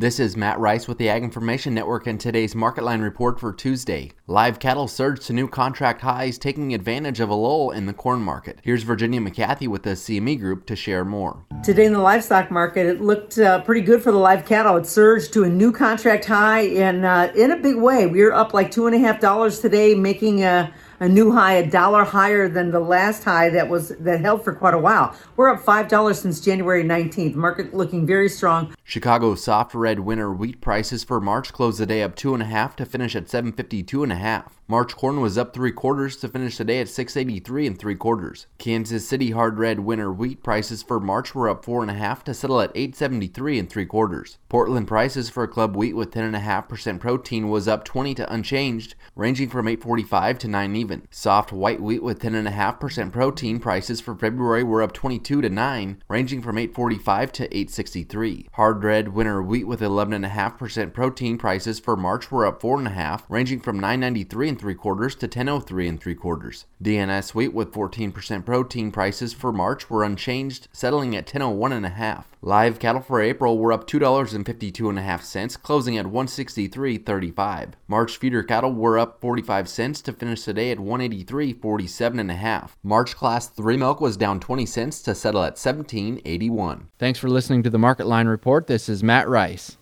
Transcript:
This is Matt Rice with the Ag Information Network and today's Market Line report for Tuesday. Live cattle surged to new contract highs, taking advantage of a lull in the corn market. Here's Virginia McCarthy with the CME Group to share more. Today in the livestock market, it looked uh, pretty good for the live cattle. It surged to a new contract high in uh, in a big way. We are up like two and a half dollars today, making a a new high, a dollar higher than the last high that was that held for quite a while. We're up five dollars since January 19th. Market looking very strong. Chicago soft red winter wheat prices for March closed the day up two and a half to finish at 752 and a half. March corn was up three quarters to finish the day at 683 and three quarters. Kansas City hard red winter wheat prices for March were up four and a half to settle at 873 and three quarters. Portland prices for club wheat with 10.5% protein was up 20 to unchanged, ranging from 845 to 9 even. Soft white wheat with 10.5% protein prices for February were up 22 to 9, ranging from 845 to 863. Hard red winter wheat with 11.5% protein prices for March were up 4.5, ranging from 993 and three quarters to 1003 and three quarters. DNS wheat with 14% protein prices for March were unchanged, settling at 1001 and a half. Live cattle for April were up $2.52 and a half closing at 163.35. March feeder cattle were up 45 cents to finish the day at 183.47 and a half. March class 3 milk was down 20 cents to settle at 17.81. Thanks for listening to the Market Line report. This is Matt Rice.